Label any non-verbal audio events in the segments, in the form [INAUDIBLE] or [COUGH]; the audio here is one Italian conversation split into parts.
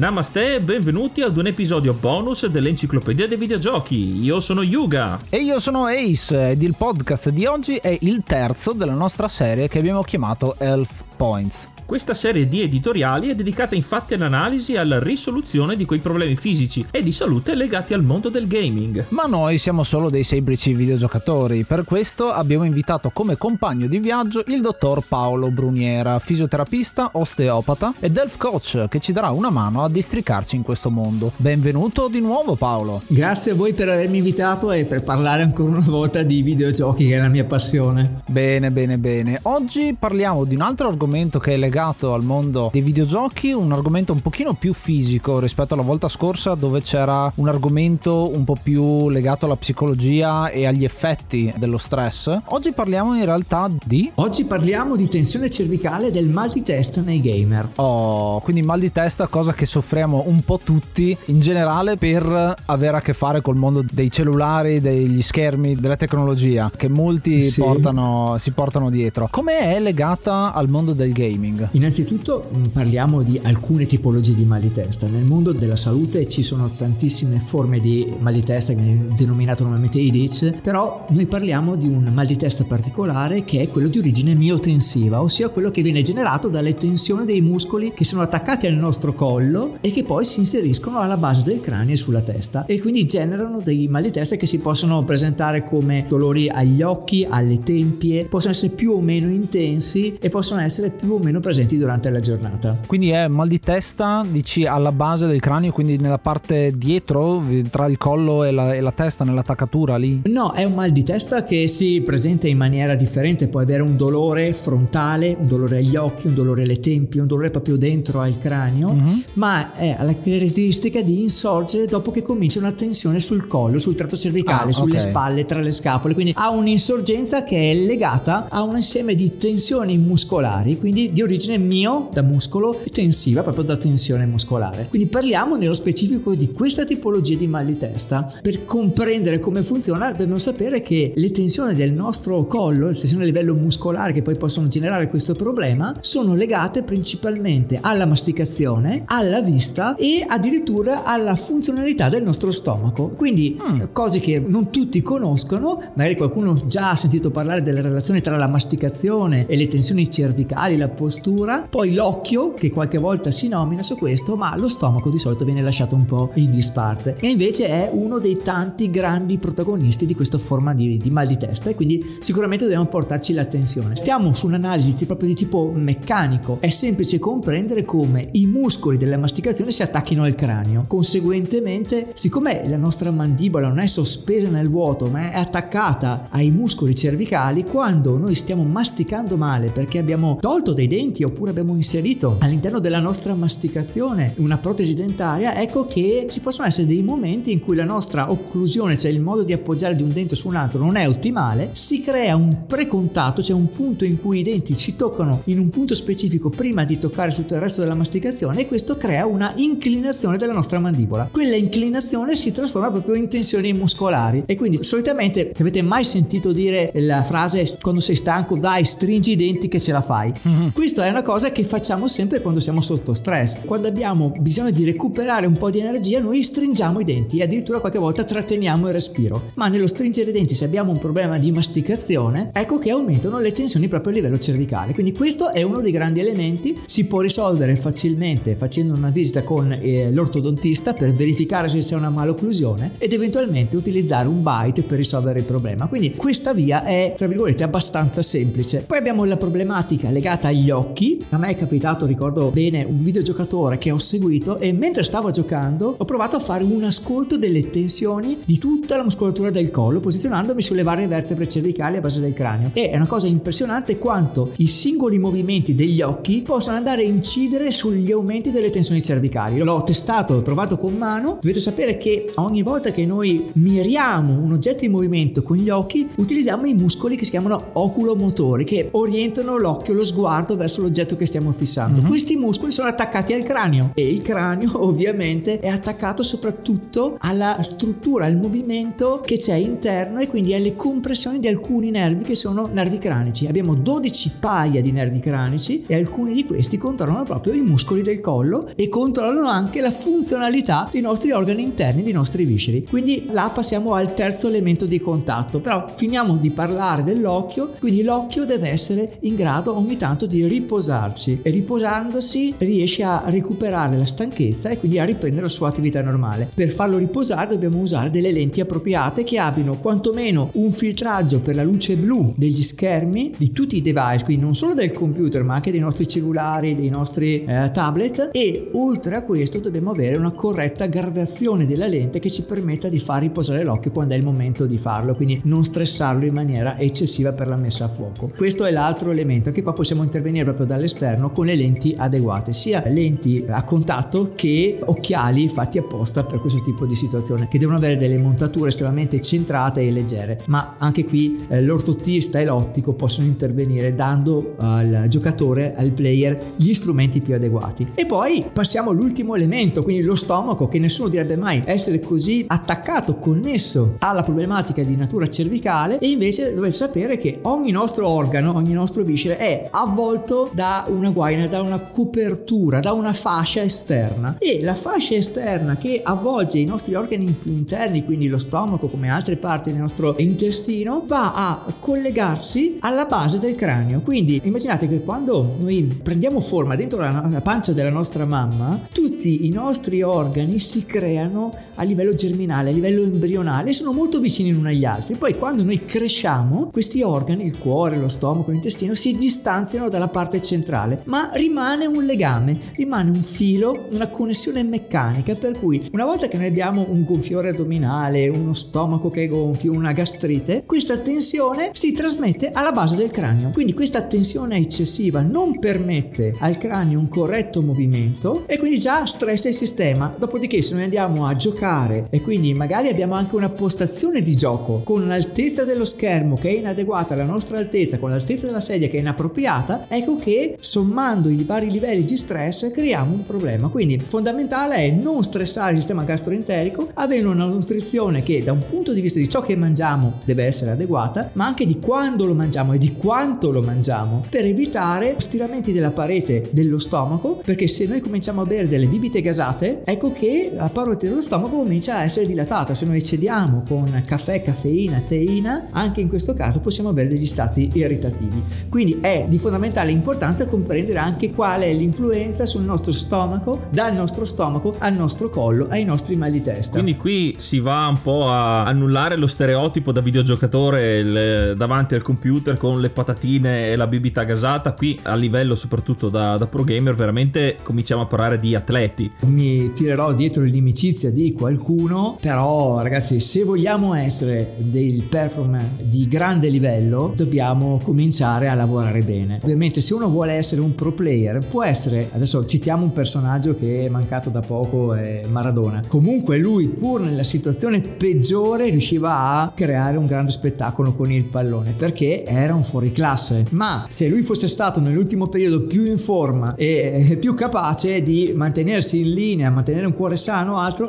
Namaste e benvenuti ad un episodio bonus dell'Enciclopedia dei Videogiochi. Io sono Yuga. E io sono Ace ed il podcast di oggi è il terzo della nostra serie che abbiamo chiamato Elf Points. Questa serie di editoriali è dedicata infatti all'analisi e alla risoluzione di quei problemi fisici e di salute legati al mondo del gaming. Ma noi siamo solo dei semplici videogiocatori, per questo abbiamo invitato come compagno di viaggio il dottor Paolo Bruniera, fisioterapista, osteopata e delf coach che ci darà una mano a districarci in questo mondo. Benvenuto di nuovo Paolo. Grazie a voi per avermi invitato e per parlare ancora una volta di videogiochi che è la mia passione. Bene, bene, bene. Oggi parliamo di un altro argomento che è legato legato al mondo dei videogiochi, un argomento un pochino più fisico rispetto alla volta scorsa dove c'era un argomento un po' più legato alla psicologia e agli effetti dello stress. Oggi parliamo in realtà di... Oggi parliamo di tensione cervicale del mal di testa nei gamer. Oh, quindi mal di testa, cosa che soffriamo un po' tutti in generale per avere a che fare col mondo dei cellulari, degli schermi, della tecnologia che molti sì. portano, si portano dietro. Come è legata al mondo del gaming? Innanzitutto mm, parliamo di alcune tipologie di mal di testa. Nel mondo della salute ci sono tantissime forme di mal di testa denominato normalmente IDIC, però noi parliamo di un mal di testa particolare che è quello di origine miotensiva, ossia quello che viene generato dalle tensioni dei muscoli che sono attaccati al nostro collo e che poi si inseriscono alla base del cranio e sulla testa e quindi generano dei mal di testa che si possono presentare come dolori agli occhi, alle tempie, possono essere più o meno intensi e possono essere più o meno presenti presenti durante la giornata. Quindi è mal di testa, dici alla base del cranio, quindi nella parte dietro, tra il collo e la, e la testa, nell'attaccatura lì? No, è un mal di testa che si presenta in maniera differente, può avere un dolore frontale, un dolore agli occhi, un dolore alle tempie, un dolore proprio dentro al cranio, mm-hmm. ma è la caratteristica di insorgere dopo che comincia una tensione sul collo, sul tratto cervicale, ah, sulle okay. spalle, tra le scapole, quindi ha un'insorgenza che è legata a un insieme di tensioni muscolari, quindi di origine mio da muscolo tensiva proprio da tensione muscolare. Quindi parliamo nello specifico di questa tipologia di mal di testa. Per comprendere come funziona dobbiamo sapere che le tensioni del nostro collo, le tensioni a livello muscolare che poi possono generare questo problema, sono legate principalmente alla masticazione, alla vista e addirittura alla funzionalità del nostro stomaco. Quindi mm. cose che non tutti conoscono, magari qualcuno già ha sentito parlare delle relazioni tra la masticazione e le tensioni cervicali, la postura postura, poi l'occhio che qualche volta si nomina su questo, ma lo stomaco di solito viene lasciato un po' in disparte. E invece è uno dei tanti grandi protagonisti di questa forma di, di mal di testa e quindi sicuramente dobbiamo portarci l'attenzione. Stiamo su un'analisi proprio di tipo meccanico, è semplice comprendere come i muscoli della masticazione si attacchino al cranio, conseguentemente siccome la nostra mandibola non è sospesa nel vuoto ma è attaccata ai muscoli cervicali, quando noi stiamo masticando male perché abbiamo tolto dei denti o oppure abbiamo inserito all'interno della nostra masticazione una protesi dentaria, ecco che ci possono essere dei momenti in cui la nostra occlusione, cioè il modo di appoggiare di un dente su un altro, non è ottimale, si crea un precontatto, cioè un punto in cui i denti si toccano in un punto specifico prima di toccare tutto il resto della masticazione e questo crea una inclinazione della nostra mandibola. Quella inclinazione si trasforma proprio in tensioni muscolari e quindi solitamente avete mai sentito dire la frase quando sei stanco dai stringi i denti che ce la fai. Mm-hmm. Questo è è una cosa che facciamo sempre quando siamo sotto stress. Quando abbiamo bisogno di recuperare un po' di energia, noi stringiamo i denti e addirittura qualche volta tratteniamo il respiro. Ma nello stringere i denti, se abbiamo un problema di masticazione, ecco che aumentano le tensioni proprio a livello cervicale. Quindi questo è uno dei grandi elementi, si può risolvere facilmente facendo una visita con eh, l'ortodontista per verificare se c'è una malocclusione ed eventualmente utilizzare un bite per risolvere il problema. Quindi questa via è, tra virgolette, abbastanza semplice. Poi abbiamo la problematica legata agli occhi. A me è capitato, ricordo bene, un videogiocatore che ho seguito e mentre stavo giocando ho provato a fare un ascolto delle tensioni di tutta la muscolatura del collo, posizionandomi sulle varie vertebre cervicali a base del cranio. E è una cosa impressionante quanto i singoli movimenti degli occhi possono andare a incidere sugli aumenti delle tensioni cervicali. L'ho testato, l'ho provato con mano. Dovete sapere che ogni volta che noi miriamo un oggetto in movimento con gli occhi, utilizziamo i muscoli che si chiamano oculomotori, che orientano l'occhio, lo sguardo verso l'oggetto che stiamo fissando. Mm-hmm. Questi muscoli sono attaccati al cranio e il cranio [LAUGHS] ovviamente è attaccato soprattutto alla struttura, al movimento che c'è interno e quindi alle compressioni di alcuni nervi che sono nervi cranici. Abbiamo 12 paia di nervi cranici e alcuni di questi controllano proprio i muscoli del collo e controllano anche la funzionalità dei nostri organi interni, dei nostri visceri. Quindi là passiamo al terzo elemento di contatto. Però finiamo di parlare dell'occhio, quindi l'occhio deve essere in grado ogni tanto di riposarci e riposandosi riesce a recuperare la stanchezza e quindi a riprendere la sua attività normale. Per farlo riposare dobbiamo usare delle lenti appropriate che abbiano quantomeno un filtraggio per la luce blu degli schermi di tutti i device, quindi non solo del computer ma anche dei nostri cellulari, dei nostri eh, tablet e oltre a questo dobbiamo avere una corretta gradazione della lente che ci permetta di far riposare l'occhio quando è il momento di farlo, quindi non stressarlo in maniera eccessiva per la messa a fuoco. Questo è l'altro elemento, anche qua possiamo intervenire proprio dall'esterno con le lenti adeguate, sia lenti a contatto che occhiali fatti apposta per questo tipo di situazione, che devono avere delle montature estremamente centrate e leggere, ma anche qui eh, l'ortotista e l'ottico possono intervenire dando al giocatore, al player, gli strumenti più adeguati. E poi passiamo all'ultimo elemento, quindi lo stomaco, che nessuno direbbe mai essere così attaccato, connesso alla problematica di natura cervicale e invece dovete sapere che ogni nostro organo, ogni nostro viscere è avvolto da una guaina, da una copertura, da una fascia esterna e la fascia esterna che avvolge i nostri organi più interni, quindi lo stomaco come altre parti del nostro intestino, va a collegarsi alla base del cranio. Quindi immaginate che quando noi prendiamo forma dentro la, la pancia della nostra mamma, tutti i nostri organi si creano a livello germinale, a livello embrionale, sono molto vicini l'uno agli altri. Poi quando noi cresciamo, questi organi, il cuore, lo stomaco, l'intestino, si distanziano dalla parte centrale, ma rimane un legame, rimane un filo, una connessione meccanica, per cui una volta che noi abbiamo un gonfiore addominale, uno stomaco che è gonfio, una gastrite, questa tensione si trasmette alla base del cranio. Quindi questa tensione eccessiva non permette al cranio un corretto movimento e quindi già stressa il sistema. Dopodiché se noi andiamo a giocare e quindi magari abbiamo anche una postazione di gioco con l'altezza dello schermo che è inadeguata alla nostra altezza, con l'altezza della sedia che è inappropriata, ecco che sommando i vari livelli di stress creiamo un problema. Quindi fondamentale è non stressare il sistema gastroenterico, avere una nutrizione che da un punto di vista di ciò che mangiamo deve essere adeguata, ma anche di quando lo mangiamo e di quanto lo mangiamo per evitare stiramenti della parete dello stomaco, perché se noi cominciamo a bere delle bibite gasate, ecco che la parete dello stomaco comincia a essere dilatata. Se noi eccediamo con caffè, caffeina, teina, anche in questo caso possiamo avere degli stati irritativi. Quindi è di fondamentale importanza comprendere anche qual è l'influenza sul nostro stomaco, dal nostro stomaco al nostro collo, ai nostri mal di testa. Quindi qui si va un po' a annullare lo stereotipo da videogiocatore il, davanti al computer con le patatine e la bibita gasata. Qui a livello soprattutto da, da pro gamer veramente cominciamo a parlare di atleti. Mi tirerò dietro l'inimicizia di qualcuno, però ragazzi se vogliamo essere dei performer di grande livello dobbiamo cominciare a lavorare bene. Ovviamente se uno vuole essere un pro player può essere, adesso citiamo un personaggio che è mancato da poco, è Maradona. Comunque lui pur nella situazione peggiore riusciva a creare un grande spettacolo con il pallone perché era un fuoriclasse. Ma se lui fosse stato nell'ultimo periodo più in forma e più capace di mantenersi in linea, mantenere un cuore sano altro,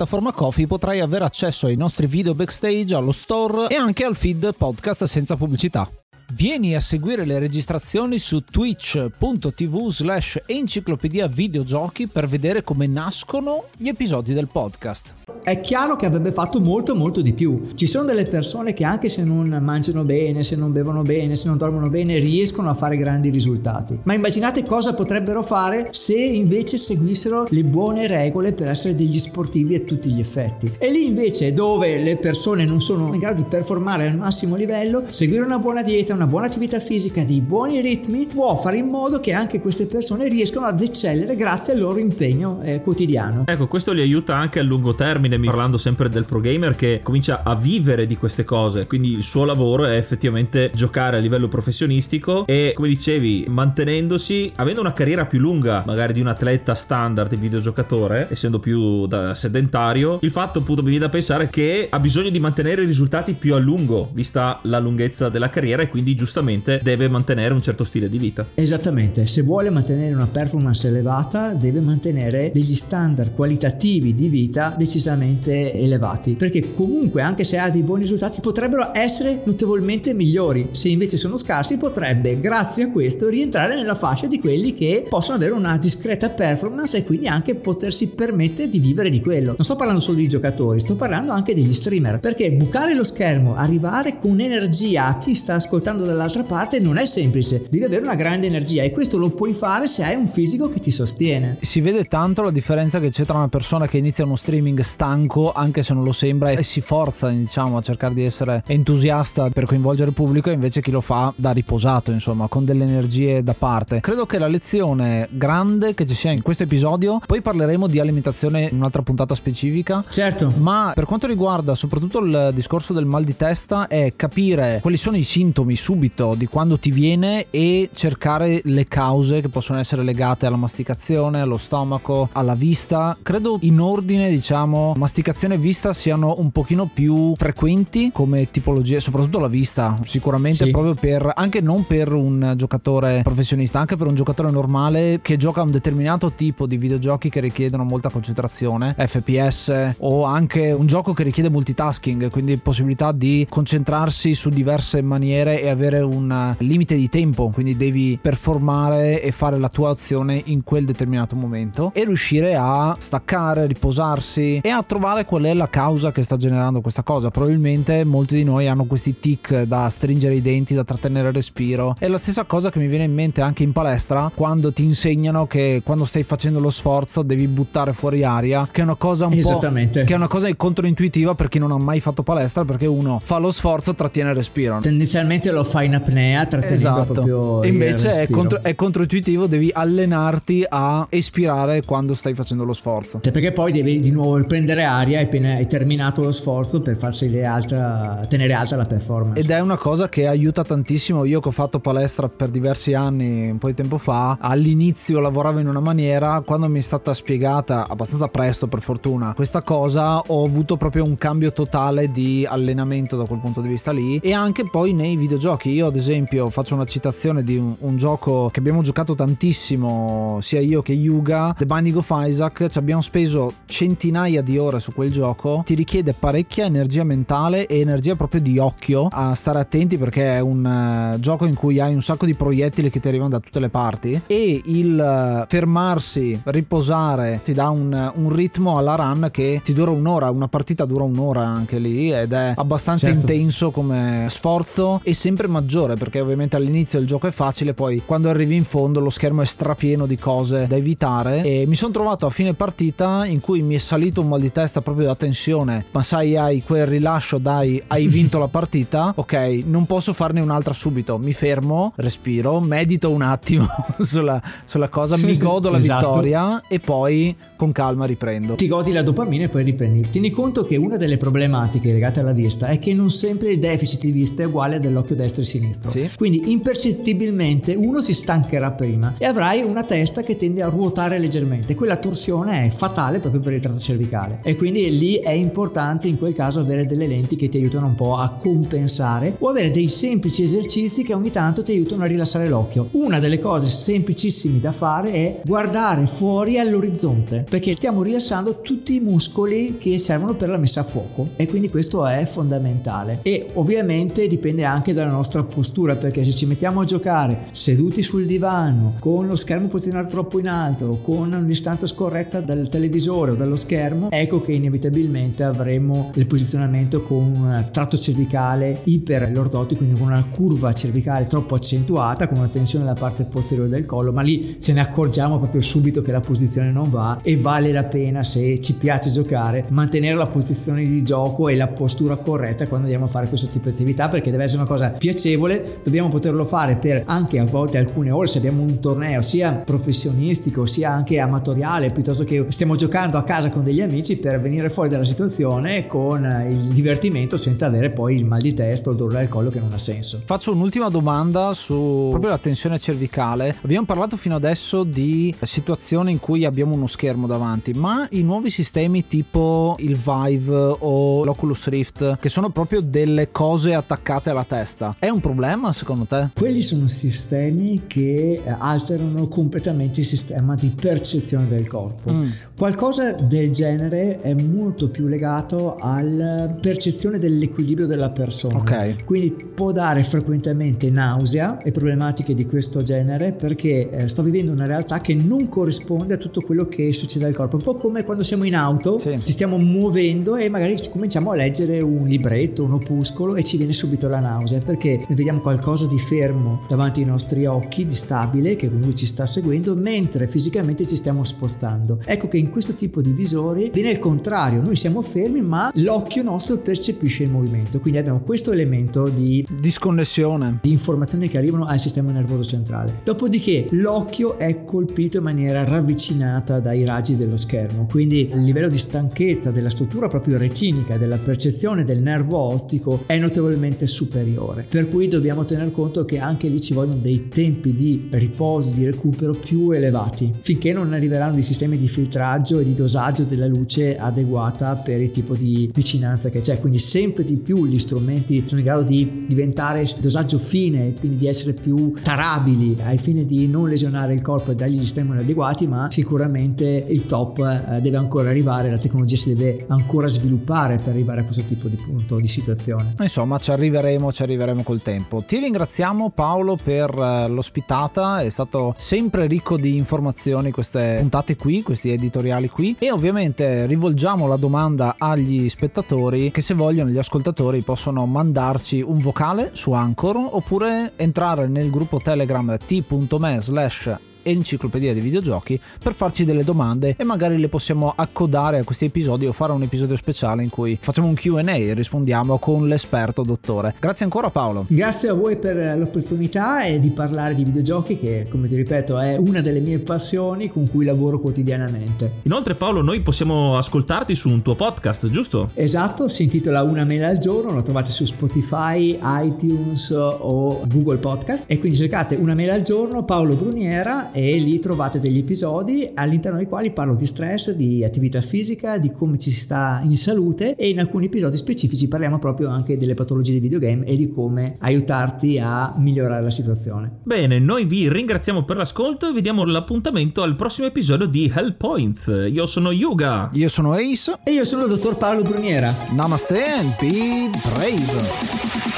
piattaforma Coffee potrai avere accesso ai nostri video backstage, allo store e anche al feed podcast senza pubblicità. Vieni a seguire le registrazioni su twitch.tv slash enciclopedia videogiochi per vedere come nascono gli episodi del podcast. È chiaro che avrebbe fatto molto molto di più. Ci sono delle persone che anche se non mangiano bene, se non bevono bene, se non dormono bene, riescono a fare grandi risultati. Ma immaginate cosa potrebbero fare se invece seguissero le buone regole per essere degli sportivi a tutti gli effetti. E lì invece dove le persone non sono in grado di performare al massimo livello, seguire una buona dieta, una buona attività fisica, dei buoni ritmi può fare in modo che anche queste persone riescano ad eccellere grazie al loro impegno eh, quotidiano. Ecco, questo li aiuta anche a lungo termine, parlando sempre del pro gamer che comincia a vivere di queste cose, quindi il suo lavoro è effettivamente giocare a livello professionistico e come dicevi, mantenendosi, avendo una carriera più lunga magari di un atleta standard di videogiocatore, essendo più da sedentario, il fatto appunto mi viene da pensare che ha bisogno di mantenere i risultati più a lungo, vista la lunghezza della carriera e quindi giustamente deve mantenere un certo stile di vita. Esattamente, se vuole mantenere una performance elevata deve mantenere degli standard qualitativi di vita decisamente elevati, perché comunque anche se ha dei buoni risultati potrebbero essere notevolmente migliori, se invece sono scarsi potrebbe grazie a questo rientrare nella fascia di quelli che possono avere una discreta performance e quindi anche potersi permettere di vivere di quello. Non sto parlando solo di giocatori, sto parlando anche degli streamer, perché bucare lo schermo, arrivare con energia a chi sta ascoltando dall'altra parte non è semplice, devi avere una grande energia e questo lo puoi fare se hai un fisico che ti sostiene. Si vede tanto la differenza che c'è tra una persona che inizia uno streaming stanco, anche se non lo sembra, e si forza diciamo a cercare di essere entusiasta per coinvolgere il pubblico e invece chi lo fa da riposato, insomma, con delle energie da parte. Credo che la lezione grande che ci sia in questo episodio, poi parleremo di alimentazione in un'altra puntata specifica. Certo. Ma per quanto riguarda soprattutto il discorso del mal di testa è capire quali sono i sintomi subito di quando ti viene e cercare le cause che possono essere legate alla masticazione, allo stomaco, alla vista. Credo in ordine, diciamo, masticazione e vista siano un pochino più frequenti come tipologie, soprattutto la vista, sicuramente sì. proprio per anche non per un giocatore professionista, anche per un giocatore normale che gioca un determinato tipo di videogiochi che richiedono molta concentrazione, FPS o anche un gioco che richiede multitasking, quindi possibilità di concentrarsi su diverse maniere e avere avere un limite di tempo, quindi devi performare e fare la tua azione in quel determinato momento e riuscire a staccare, riposarsi e a trovare qual è la causa che sta generando questa cosa. Probabilmente molti di noi hanno questi tic da stringere i denti, da trattenere il respiro. È la stessa cosa che mi viene in mente anche in palestra quando ti insegnano che quando stai facendo lo sforzo devi buttare fuori aria, che è una cosa un po' che è una cosa controintuitiva per chi non ha mai fatto palestra perché uno fa lo sforzo, trattiene il respiro. Tendenzialmente lo fa in apnea trattenendo esatto. proprio e invece è, contro, è controintuitivo devi allenarti a espirare quando stai facendo lo sforzo cioè perché poi devi di nuovo prendere aria appena hai terminato lo sforzo per farsi alta, tenere alta la performance ed è una cosa che aiuta tantissimo io che ho fatto palestra per diversi anni un po' di tempo fa all'inizio lavoravo in una maniera quando mi è stata spiegata abbastanza presto per fortuna questa cosa ho avuto proprio un cambio totale di allenamento da quel punto di vista lì e anche poi nei videogiochi giochi. Io, ad esempio, faccio una citazione di un, un, gioco che abbiamo giocato tantissimo, sia io che Yuga, The Binding of Isaac. Ci abbiamo speso centinaia di ore su quel gioco. Ti richiede parecchia energia mentale e energia proprio di occhio a stare attenti perché è un uh, gioco in cui hai un sacco di proiettili che ti arrivano da tutte le parti. E il uh, fermarsi, riposare, ti dà un, un, ritmo alla run che ti dura un'ora. Una partita dura un'ora anche lì ed è abbastanza certo. intenso come sforzo e sempre maggiore perché ovviamente all'inizio il gioco è facile, poi quando arrivi in fondo lo schermo è strapieno di cose da evitare e mi sono trovato a fine partita in cui mi è salito un mal di testa testa proprio da tensione, ma sai hai quel rilascio, dai, hai [LAUGHS] vinto la partita, ok, non posso farne un'altra subito, mi fermo, respiro, medito un attimo [LAUGHS] sulla, sulla cosa, mi godo la esatto. vittoria e poi con calma riprendo. Ti godi la dopamina e poi riprendi. Tieni conto che una delle problematiche legate alla vista è che non sempre il deficit di vista è uguale dell'occhio destro e sinistro. Sì. Quindi impercettibilmente uno si stancherà prima e avrai una testa che tende a ruotare leggermente. Quella torsione è fatale proprio per il tratto cervicale e quindi lì è importante in quel caso avere delle lenti che ti aiutano un po' a compensare o avere dei semplici esercizi che ogni tanto ti aiutano a rilassare l'occhio. Una delle cose semplicissime da fare è guardare fuori all'orizzonte perché stiamo rilassando tutti i muscoli che servono per la messa a fuoco e quindi questo è fondamentale e ovviamente dipende anche dalla nostra postura perché se ci mettiamo a giocare seduti sul divano con lo schermo posizionato troppo in alto con una distanza scorretta dal televisore o dallo schermo ecco che inevitabilmente avremo il posizionamento con un tratto cervicale iperlordotico quindi con una curva cervicale troppo accentuata con una tensione nella parte posteriore del collo ma lì ce ne accorgiamo proprio subito che la posizione non va e vale la pena se ci piace giocare mantenere la posizione di gioco e la postura corretta quando andiamo a fare questo tipo di attività perché deve essere una cosa piacevole dobbiamo poterlo fare per anche a volte alcune ore se abbiamo un torneo sia professionistico sia anche amatoriale piuttosto che stiamo giocando a casa con degli amici per venire fuori dalla situazione con il divertimento senza avere poi il mal di testa o il dolore al collo che non ha senso faccio un'ultima domanda su proprio la tensione cervicale abbiamo parlato fino adesso di situazioni in cui abbiamo uno schermo davanti ma i nuovi sistemi tipo il Vive o l'Oculus Rift che sono proprio delle cose attaccate alla testa è un problema secondo te? quelli sono sistemi che alterano completamente il sistema di percezione del corpo mm. qualcosa del genere è molto più legato alla percezione dell'equilibrio della persona. Ok. Quindi può dare frequentemente nausea e problematiche di questo genere perché eh, sto vivendo una realtà che non corrisponde a tutto quello che succede al corpo. Un po' come quando siamo in auto sì. ci stiamo muovendo e magari cominciamo a leggere un libretto un opuscolo e ci viene subito la nausea perché vediamo qualcosa di fermo davanti ai nostri occhi di stabile che comunque ci sta seguendo mentre fisicamente ci stiamo spostando. Ecco che in questo tipo di visori viene contrario noi siamo fermi ma l'occhio nostro percepisce il movimento. Quindi abbiamo questo elemento di disconnessione. di informazioni che arrivano al sistema nervoso centrale. Dopodiché l'occhio è colpito in maniera ravvicinata dai raggi dello schermo. Quindi il livello di stanchezza della struttura proprio retinica della percezione del nervo ottico è notevolmente superiore. Per cui dobbiamo tener conto che anche lì ci vogliono dei tempi di riposo di recupero più elevati. Finché non arriveranno dei sistemi di filtraggio e di dosaggio della luce adeguata per il tipo di vicinanza che c'è quindi sempre di più gli strumenti sono in grado di diventare dosaggio fine quindi di essere più tarabili ai fini di non lesionare il corpo e dargli gli stimoli adeguati ma sicuramente il top eh, deve ancora arrivare la tecnologia si deve ancora sviluppare per arrivare a questo tipo di punto di situazione. Insomma ci arriveremo ci arriveremo col tempo. Ti ringraziamo Paolo per eh, l'ospitata. È stato sempre ricco di informazioni queste puntate qui questi editoriali qui. E ovviamente rivolgiamo la domanda agli spettatori che se vogliono gli ascoltatori possono mandarci un vocale su Anchor oppure entrare nel gruppo Telegram t.me slash enciclopedia dei videogiochi per farci delle domande e magari le possiamo accodare a questi episodi o fare un episodio speciale in cui facciamo un QA e rispondiamo con l'esperto dottore. Grazie ancora Paolo. Grazie a voi per l'opportunità e di parlare di videogiochi che come ti ripeto è una delle mie passioni con cui lavoro quotidianamente. Inoltre Paolo noi possiamo ascoltarti su un tuo podcast giusto? Esatto, si intitola Una mela al giorno, lo trovate su Spotify, iTunes o Google Podcast e quindi cercate Una mela al giorno Paolo Bruniera e lì trovate degli episodi all'interno dei quali parlo di stress, di attività fisica, di come ci si sta in salute e in alcuni episodi specifici parliamo proprio anche delle patologie di videogame e di come aiutarti a migliorare la situazione. Bene, noi vi ringraziamo per l'ascolto e vi diamo l'appuntamento al prossimo episodio di Hell Points. Io sono Yuga. Io sono Ace. E io sono il dottor Paolo Bruniera. Namaste and be brave.